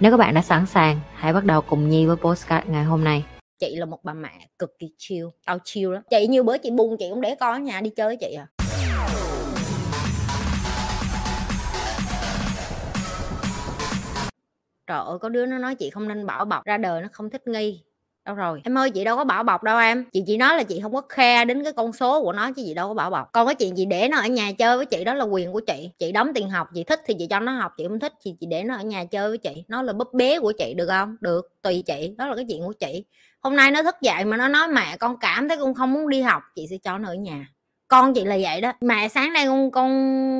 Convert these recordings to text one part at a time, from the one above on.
Nếu các bạn đã sẵn sàng, hãy bắt đầu cùng Nhi với postcard ngày hôm nay. chị là một bà mẹ cực kỳ chill tao chill lắm. Chị như bữa chị buông chị cũng để con ở nhà đi chơi với chị à. Trời ơi có đứa nó nói chị không nên bảo bọc ra đời nó không thích nghi đâu rồi? Em ơi, chị đâu có bảo bọc đâu em. Chị chỉ nói là chị không có khe đến cái con số của nó chứ chị đâu có bảo bọc. Còn cái chuyện chị để nó ở nhà chơi với chị đó là quyền của chị. Chị đóng tiền học, chị thích thì chị cho nó học. Chị không thích thì chị để nó ở nhà chơi với chị. Nó là búp bế của chị, được không? Được, tùy chị. Đó là cái chuyện của chị. Hôm nay nó thức dậy mà nó nói, mẹ, con cảm thấy con không muốn đi học. Chị sẽ cho nó ở nhà. Con chị là vậy đó. Mẹ, sáng nay con con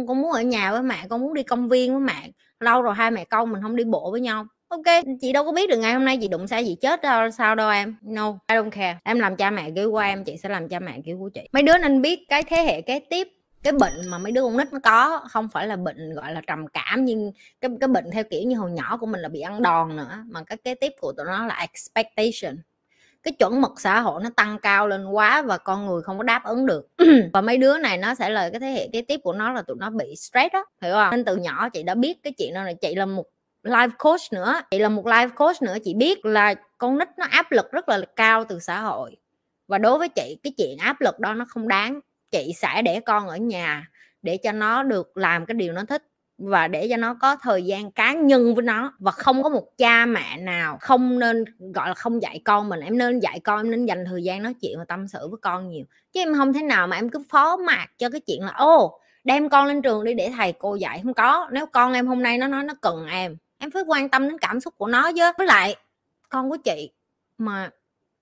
con muốn ở nhà với mẹ, con muốn đi công viên với mẹ. Lâu rồi hai mẹ con mình không đi bộ với nhau ok, chị đâu có biết được ngày hôm nay chị đụng xe gì chết đâu, sao đâu em? No, I don't care. Em làm cha mẹ kiểu của em, chị sẽ làm cha mẹ kiểu của chị. Mấy đứa nên biết cái thế hệ kế tiếp, cái bệnh mà mấy đứa con nít nó có. Không phải là bệnh gọi là trầm cảm nhưng cái cái bệnh theo kiểu như hồi nhỏ của mình là bị ăn đòn nữa, mà cái kế tiếp của tụi nó là expectation. Cái chuẩn mực xã hội nó tăng cao lên quá và con người không có đáp ứng được. Và mấy đứa này nó sẽ là cái thế hệ kế tiếp của nó là tụi nó bị stress đó hiểu không? Nên từ nhỏ chị đã biết cái chuyện đó là chị là một life coach nữa. Chị là một life coach nữa, chị biết là con nít nó áp lực rất là cao từ xã hội. Và đối với chị, cái chuyện áp lực đó nó không đáng. Chị sẽ để con ở nhà để cho nó được làm cái điều nó thích và để cho nó có thời gian cá nhân với nó. Và không có một cha mẹ nào không nên, gọi là, không dạy con mình. Em nên dạy con, em nên dành thời gian nói chuyện và tâm sự với con nhiều. Chứ em không thể nào mà em cứ phó mặc cho cái chuyện là ô đem con lên trường đi để thầy cô dạy. Không có. Nếu con em hôm nay nó nói nó cần em em phải quan tâm đến cảm xúc của nó chứ. Với lại, con của chị mà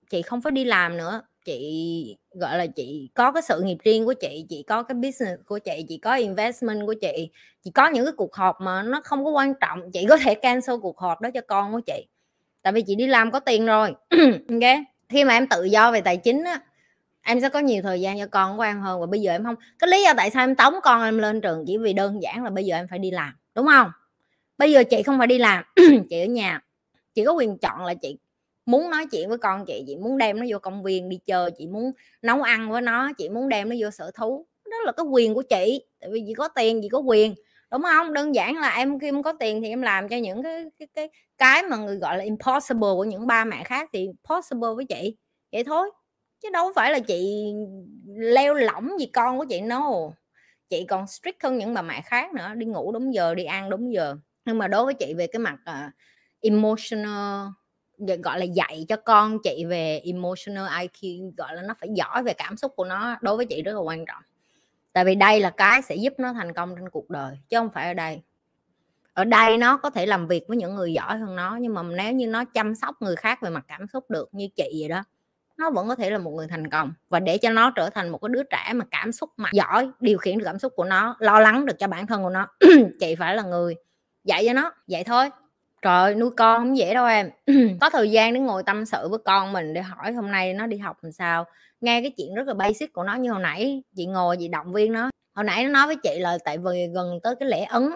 chị không phải đi làm nữa, chị, gọi là, chị có cái sự nghiệp riêng của chị chị có cái business của chị chị có investment của chị chị có những cái cuộc họp mà nó không có quan trọng, chị có thể cancel cuộc họp đó cho con của chị. Tại vì chị đi làm có tiền rồi, ok? Khi mà em tự do về tài chính á, em sẽ có nhiều thời gian cho con của em hơn. Và bây giờ em không, cái lý do tại sao em tống con em lên trường chỉ vì đơn giản là bây giờ em phải đi làm, đúng không? Bây giờ chị không phải đi làm, chị ở nhà. Chị có quyền chọn là chị muốn nói chuyện với con chị chị muốn đem nó vô công viên đi chơi, chị muốn nấu ăn với nó, chị muốn đem nó vô sở thú. Đó là cái quyền của chị, tại vì chị có tiền, chị có quyền, đúng không? Đơn giản là em khi em có tiền thì em làm cho những cái cái cái cái mà người gọi là impossible của những ba mẹ khác thì possible với chị, vậy thôi. Chứ đâu phải là chị leo lỏng gì con của chị, no. Chị còn strict hơn những bà mẹ khác nữa, đi ngủ đúng giờ, đi ăn đúng giờ nhưng mà đối với chị về cái mặt uh, emotional gọi là dạy cho con chị về emotional IQ gọi là nó phải giỏi về cảm xúc của nó đối với chị rất là quan trọng. Tại vì đây là cái sẽ giúp nó thành công trên cuộc đời chứ không phải ở đây. Ở đây nó có thể làm việc với những người giỏi hơn nó nhưng mà nếu như nó chăm sóc người khác về mặt cảm xúc được như chị vậy đó nó vẫn có thể là một người thành công. Và để cho nó trở thành một cái đứa trẻ mà cảm xúc mà giỏi điều khiển được cảm xúc của nó lo lắng được cho bản thân của nó chị phải là người dạy cho nó vậy thôi. Trời ơi, nuôi con không dễ đâu em. Có thời gian để ngồi tâm sự với con mình để hỏi hôm nay nó đi học làm sao. Nghe cái chuyện rất là basic của nó như hồi nãy chị ngồi chị động viên nó. Hồi nãy nó nói với chị là tại vì gần tới cái lễ ấn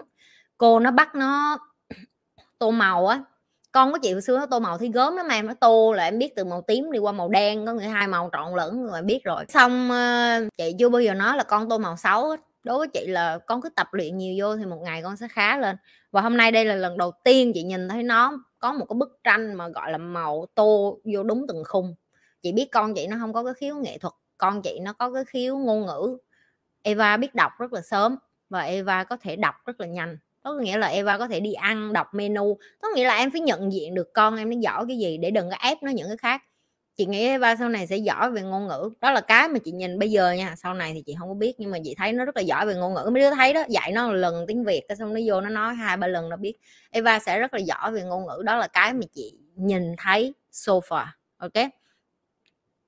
cô nó bắt nó tô màu á. Con của chị hồi xưa nó tô màu thi gớm lắm em nó tô là em biết từ màu tím đi qua màu đen có người hai màu trộn lẫn rồi biết rồi. Xong ờ, chị chưa bao giờ nói là con tô màu xấu đối với chị là con cứ tập luyện nhiều vô thì một ngày con sẽ khá lên và hôm nay đây là lần đầu tiên chị nhìn thấy nó có một cái bức tranh mà, gọi là, màu tô vô đúng từng khung. Chị biết con chị nó không có cái khiếu nghệ thuật, con chị nó có cái khiếu ngôn ngữ. Eva biết đọc rất là sớm và Eva có thể đọc rất là nhanh. Có nghĩa là Eva có thể đi ăn, đọc menu. Có nghĩa là em phải nhận diện được con em nó giỏi cái gì để đừng có ép nó những cái khác chị nghĩ Eva sau này sẽ giỏi về ngôn ngữ. Đó là cái mà chị nhìn bây giờ nha, sau này thì chị không có biết, nhưng mà chị thấy nó rất là giỏi về ngôn ngữ. Mấy đứa thấy đó, dạy nó một lần tiếng việt, cái xong nó vô nó nói hai ba lần nó biết. Eva sẽ rất là giỏi về ngôn ngữ. Đó là cái mà chị nhìn thấy so far, ok?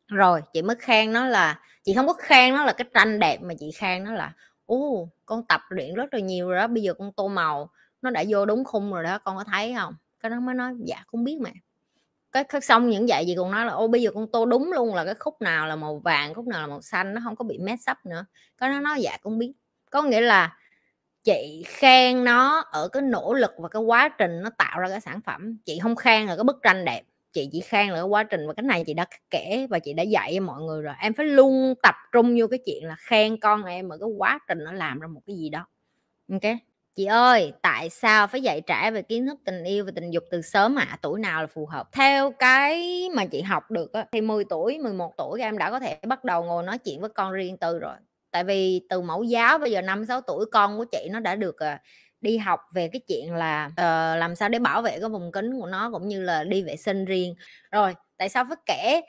Rồi, chị mới khen nó là, chị không có khen nó là cái tranh đẹp mà chị khen nó là ô con tập luyện rất là nhiều rồi đó, bây giờ con tô màu, nó đã vô đúng khung rồi đó, con có thấy không? Cái đó mới nói dạ không biết mà cái xong những vậy gì còn nói là, ô, bây giờ con tô đúng luôn là cái khúc nào là màu vàng, khúc nào là màu xanh, nó không có bị mess up nữa. Có nó nói dạ cũng biết. Có nghĩa là chị khen nó ở cái nỗ lực và cái quá trình nó tạo ra cái sản phẩm. Chị không khen là cái bức tranh đẹp, chị chỉ khen là cái quá trình và cái này chị đã kể và chị đã dạy cho mọi người rồi. Em phải luôn tập trung vô cái chuyện là khen con em ở cái quá trình nó làm ra một cái gì đó. Ok? Chị ơi tại sao phải dạy trẻ về kiến thức tình yêu và tình dục từ sớm ạ? À? tuổi nào là phù hợp? Theo cái mà chị học được á, thì 10 tuổi 11 tuổi em đã có thể bắt đầu ngồi nói chuyện với con riêng tư rồi. Tại vì từ mẫu giáo bây giờ năm sáu tuổi con của chị nó đã được ờ, đi học về cái chuyện là uh, làm sao để bảo vệ cái vùng kính của nó cũng như là đi vệ sinh riêng. Rồi tại sao phải kể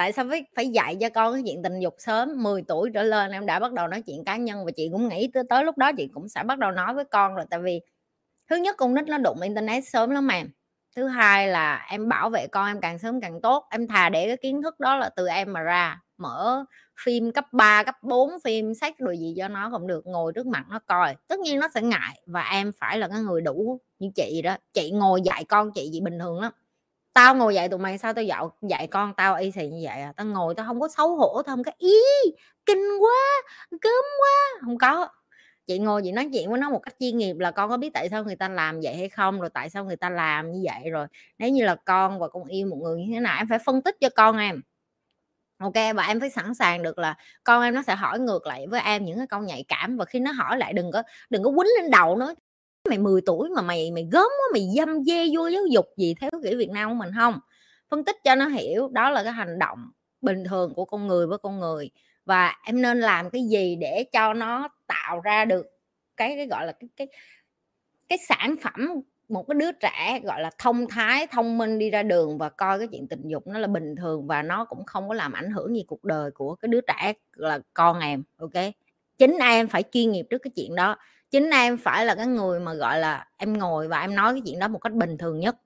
tại sao phải phải dạy cho con cái chuyện tình dục sớm? 10 tuổi trở lên em đã bắt đầu nói chuyện cá nhân và chị cũng nghĩ tới tới lúc đó chị cũng sẽ bắt đầu nói với con rồi. Tại vì thứ nhất con nít nó đụng internet sớm lắm em. Thứ hai là em bảo vệ con em càng sớm càng tốt. Em thà để cái kiến thức đó là từ em mà ra mở phim cấp 3, cấp 4 phim sách rồi gì cho nó cũng được ngồi trước mặt nó coi. Tất nhiên nó sẽ ngại và em phải là cái người đủ như chị đó. Chị ngồi dạy con chị gì bình thường lắm tao ngồi dạy tụi mày sao tao dạy dạy con tao y xì như vậy à? Tao ngồi tao không có xấu hổ, tao không có, ý, kinh quá cớm quá. Không có. Chị ngồi chị nói chuyện với nó một cách chuyên nghiệp là con có biết tại sao người ta làm vậy hay không? Rồi tại sao người ta làm như vậy? Rồi nếu như là con và con yêu một người như thế nào, em phải phân tích cho con em. Ok, và em phải sẵn sàng được là con em nó sẽ hỏi ngược lại với em những cái câu nhạy cảm và khi nó hỏi lại đừng có đừng có quýnh lên đầu nó mày 10 tuổi mà mày mày gớm quá, mày dâm dê vô giáo dục gì theo kiểu Việt Nam của mình không? Phân tích cho nó hiểu, đó là cái hành động bình thường của con người với con người. Và em nên làm cái gì để cho nó tạo ra được cái cái gọi là cái cái cái sản phẩm, một cái đứa trẻ gọi là thông thái, thông minh đi ra đường và coi cái chuyện tình dục nó là bình thường và nó cũng không có làm ảnh hưởng gì cuộc đời của cái đứa trẻ là con em, ok? Chính em phải chuyên nghiệp trước cái chuyện đó chính em phải là cái người mà, gọi là, em ngồi và em nói cái chuyện đó một cách bình thường nhất.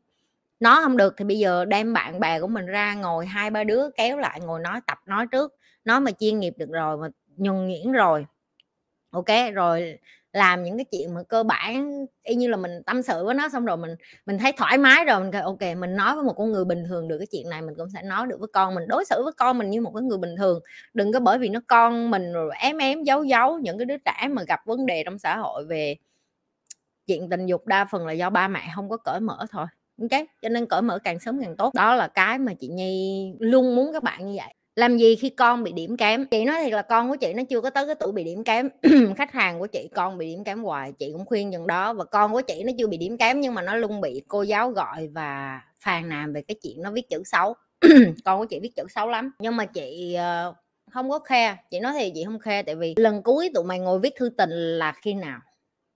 Nó không được thì bây giờ đem bạn bè của mình ra ngồi hai ba đứa kéo lại ngồi nói tập nói trước nó mà chuyên nghiệp được rồi mà nhuần nhuyễn rồi. Ok, rồi làm những cái chuyện mà cơ bản, y như là mình tâm sự với nó xong rồi mình mình thấy thoải mái rồi, mình kêu ok, mình nói với một con người bình thường được cái chuyện này, mình cũng sẽ nói được với con, mình đối xử với con mình như một cái người bình thường. Đừng có bởi vì nó con mình rồi ém ém, giấu giấu những cái đứa trẻ mà gặp vấn đề trong xã hội về chuyện tình dục, đa phần là do ba mẹ không có cởi mở thôi. Ok? Cho nên cởi mở càng sớm càng tốt. Đó là cái mà chị nhi luôn muốn các bạn như vậy làm gì khi con bị điểm kém? Chị nói thiệt là con của chị nó chưa có tới cái tuổi bị điểm kém. Khách hàng của chị con bị điểm kém hoài chị cũng khuyên chừng đó. Và con của chị nó chưa bị điểm kém nhưng mà nó luôn bị cô giáo gọi và phàn nàn về cái chuyện nó viết chữ xấu. Con của chị viết chữ xấu lắm. Nhưng mà chị uh, không có khe. Chị nói thì chị không khe tại vì lần cuối tụi mày ngồi viết thư tình là khi nào?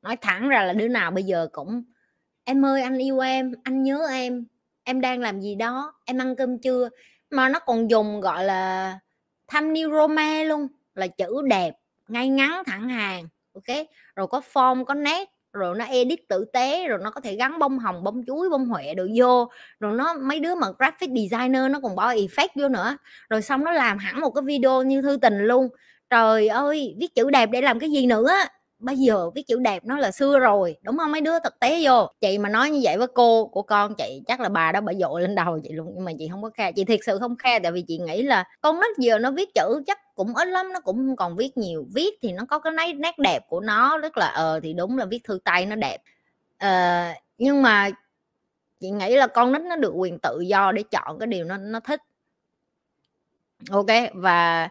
Nói thẳng ra là đứa nào bây giờ cũng em ơi anh yêu em anh nhớ em em đang làm gì đó em ăn cơm chưa? Mà nó còn dùng, gọi là, tham New Roma luôn, là chữ đẹp, ngay ngắn thẳng hàng ok rồi có form, có nét, rồi nó edit tử tế, rồi nó có thể gắn bông hồng, bông chuối, bông huệ đồ vô. Rồi nó, mấy đứa mà graphic designer nó còn bỏ effect vô nữa. Rồi xong nó làm hẳn một cái video như thư tình luôn. Trời ơi, viết chữ đẹp để làm cái gì nữa? Bây giờ cái chữ đẹp nó là xưa rồi đúng không? Mấy đứa thực tế vô. Chị mà nói như vậy với cô của con chị chắc là bà đó bà dội lên đầu chị luôn nhưng mà chị không có khe. Chị thiệt sự không khe tại vì chị nghĩ là con nít giờ nó viết chữ chắc cũng ít lắm nó cũng không còn viết nhiều. Viết thì nó có cái nét nét đẹp của nó rất là ờ thì đúng là viết thư tay nó đẹp. Ờ, nhưng mà chị nghĩ là con nít nó được quyền tự do để chọn cái điều nó nó thích. Ok và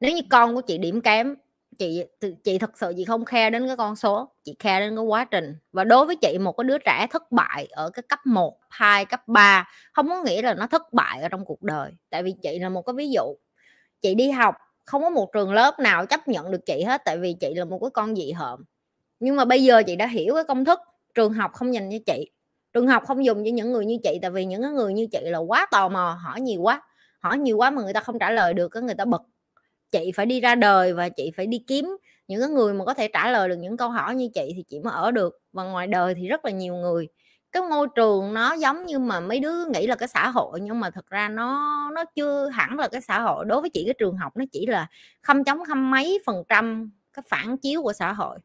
nếu như con của chị điểm kém chị chị thật sự chị không khe đến cái con số, chị khe đến cái quá trình. Và đối với chị, một cái đứa trẻ thất bại ở cái cấp 1 2 cấp 3 không có nghĩa là nó thất bại ở trong cuộc đời. Tại vì chị là một cái ví dụ. Chị đi học, không có một trường lớp nào chấp nhận được chị hết, tại vì chị là một cái con dị hợm. Nhưng mà bây giờ chị đã hiểu cái công thức, trường học không dành cho chị. Trường học không dùng cho những người như chị, tại vì những người như chị là quá tò mò, hỏi nhiều quá, hỏi nhiều quá mà người ta không trả lời được cái người ta bực chị phải đi ra đời và chị phải đi kiếm những cái người mà có thể trả lời được những câu hỏi như chị thì chị mới ở được. Và ngoài đời thì rất là nhiều người. Cái môi trường nó giống như mà mấy đứa nghĩ là cái xã hội, nhưng mà thật ra nó nó chưa hẳn là cái xã hội. Đối với chị, cái trường học nó chỉ là không chống không mấy phần trăm cái phản chiếu của xã hội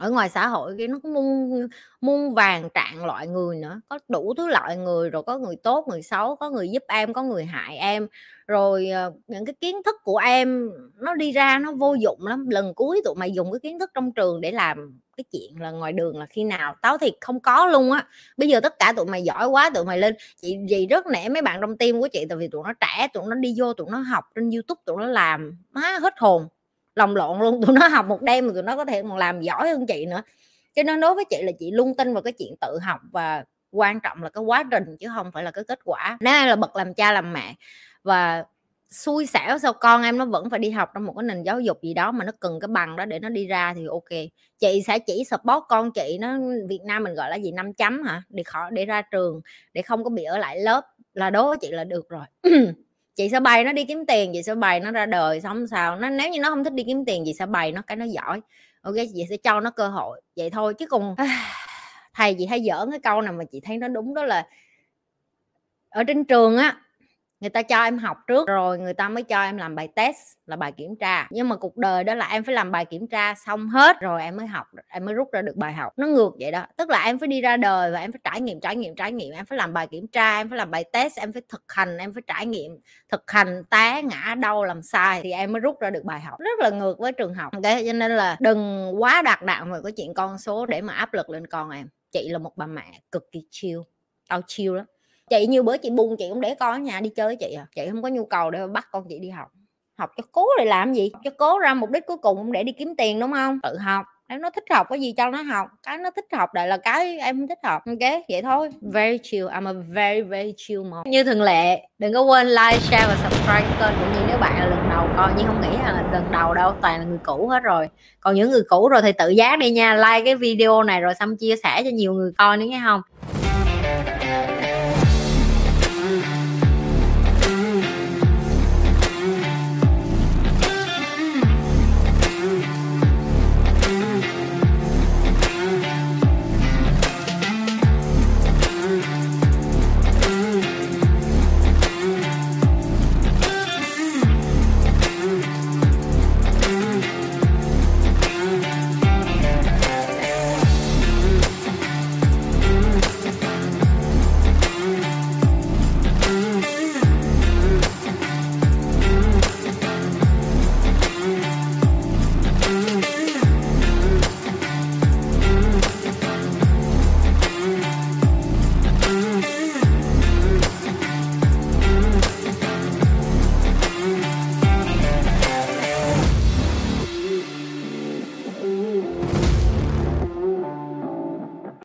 ở ngoài xã hội kia nó cũng muôn muôn vàng trạng loại người nữa, có đủ thứ loại người rồi, có người tốt, người xấu, có người giúp em, có người hại em. Rồi ờ, những cái kiến thức của em nó đi ra nó vô dụng lắm. Lần cuối tụi mày dùng cái kiến thức trong trường để làm cái chuyện là ngoài đường là khi nào, táo thiệt không có luôn á. Bây giờ tất cả tụi mày giỏi quá, tụi mày lên, chị gì rất nể mấy bạn trong tim của chị, tại vì tụi nó trẻ, tụi nó đi vô, tụi nó học trên youtube, tụi nó làm má hết hồn lòng lộn luôn. Tụi nó học một đêm mà tụi nó có thể còn làm giỏi hơn chị nữa. Cho nên đối với chị là chị luôn tin vào cái chuyện tự học và quan trọng là cái quá trình chứ không phải là cái kết quả. Nếu em là bậc làm cha làm mẹ và xui xẻo sao con em nó vẫn phải đi học trong một cái nền giáo dục gì đó mà nó cần cái bằng đó để nó đi ra thì ok. Chị sẽ chỉ support con chị, nó Việt Nam mình gọi là gì, năm chấm hả? Để khỏi, để ra trường, để không có bị ở lại lớp. Là đó chị là được rồi. chị sẽ bày nó đi kiếm tiền chị sẽ bày nó ra đời xong sao. Nó nếu như nó không thích đi kiếm tiền chị sẽ bày nó cái nó giỏi. Ok chị sẽ cho nó cơ hội. Vậy thôi chứ cùng thầy chị hay giỡn cái câu nào mà chị thấy nó đúng đó là ở trên trường á người ta cho em học trước rồi, người ta mới cho em làm bài test, là bài kiểm tra. Nhưng mà cuộc đời đó là em phải làm bài kiểm tra xong hết rồi em mới học, em mới rút ra được bài học. Nó ngược vậy đó, tức là em phải đi ra đời và em phải trải nghiệm trải nghiệm trải nghiệm. Em phải làm bài kiểm tra, em phải làm bài test, em phải thực hành, em phải trải nghiệm, thực hành té ngã đau làm sai thì em mới rút ra được bài học. Rất là ngược với trường học. Ok, cho nên là đừng quá đặt nặng về cái chuyện con số để mà áp lực lên con em. Chị là một bà mẹ cực kỳ chiêu tao chiêu lắm chị như bữa chị buồn chị cũng để con ở nhà đi chơi với chị à. Chị không có nhu cầu để bắt con chị đi học. Học cho cố để làm gì? Cho cố ra mục đích cuối cùng để đi kiếm tiền, đúng không? Tự học. Em nó thích học cái gì cho nó học. Cái nó thích học lại là cái em không thích học. Ok, vậy thôi. Very chill. I'm a very very chill mom. Như thường lệ, đừng có quên like, share và subscribe kênh cũng như nếu bạn là lần đầu, coi nhưng không nghĩ là lần đầu đâu. Toàn là người cũ hết rồi. Còn những người cũ rồi thì tự giác đi nha. Like cái video này rồi xong chia sẻ cho nhiều người coi nữa nghe không?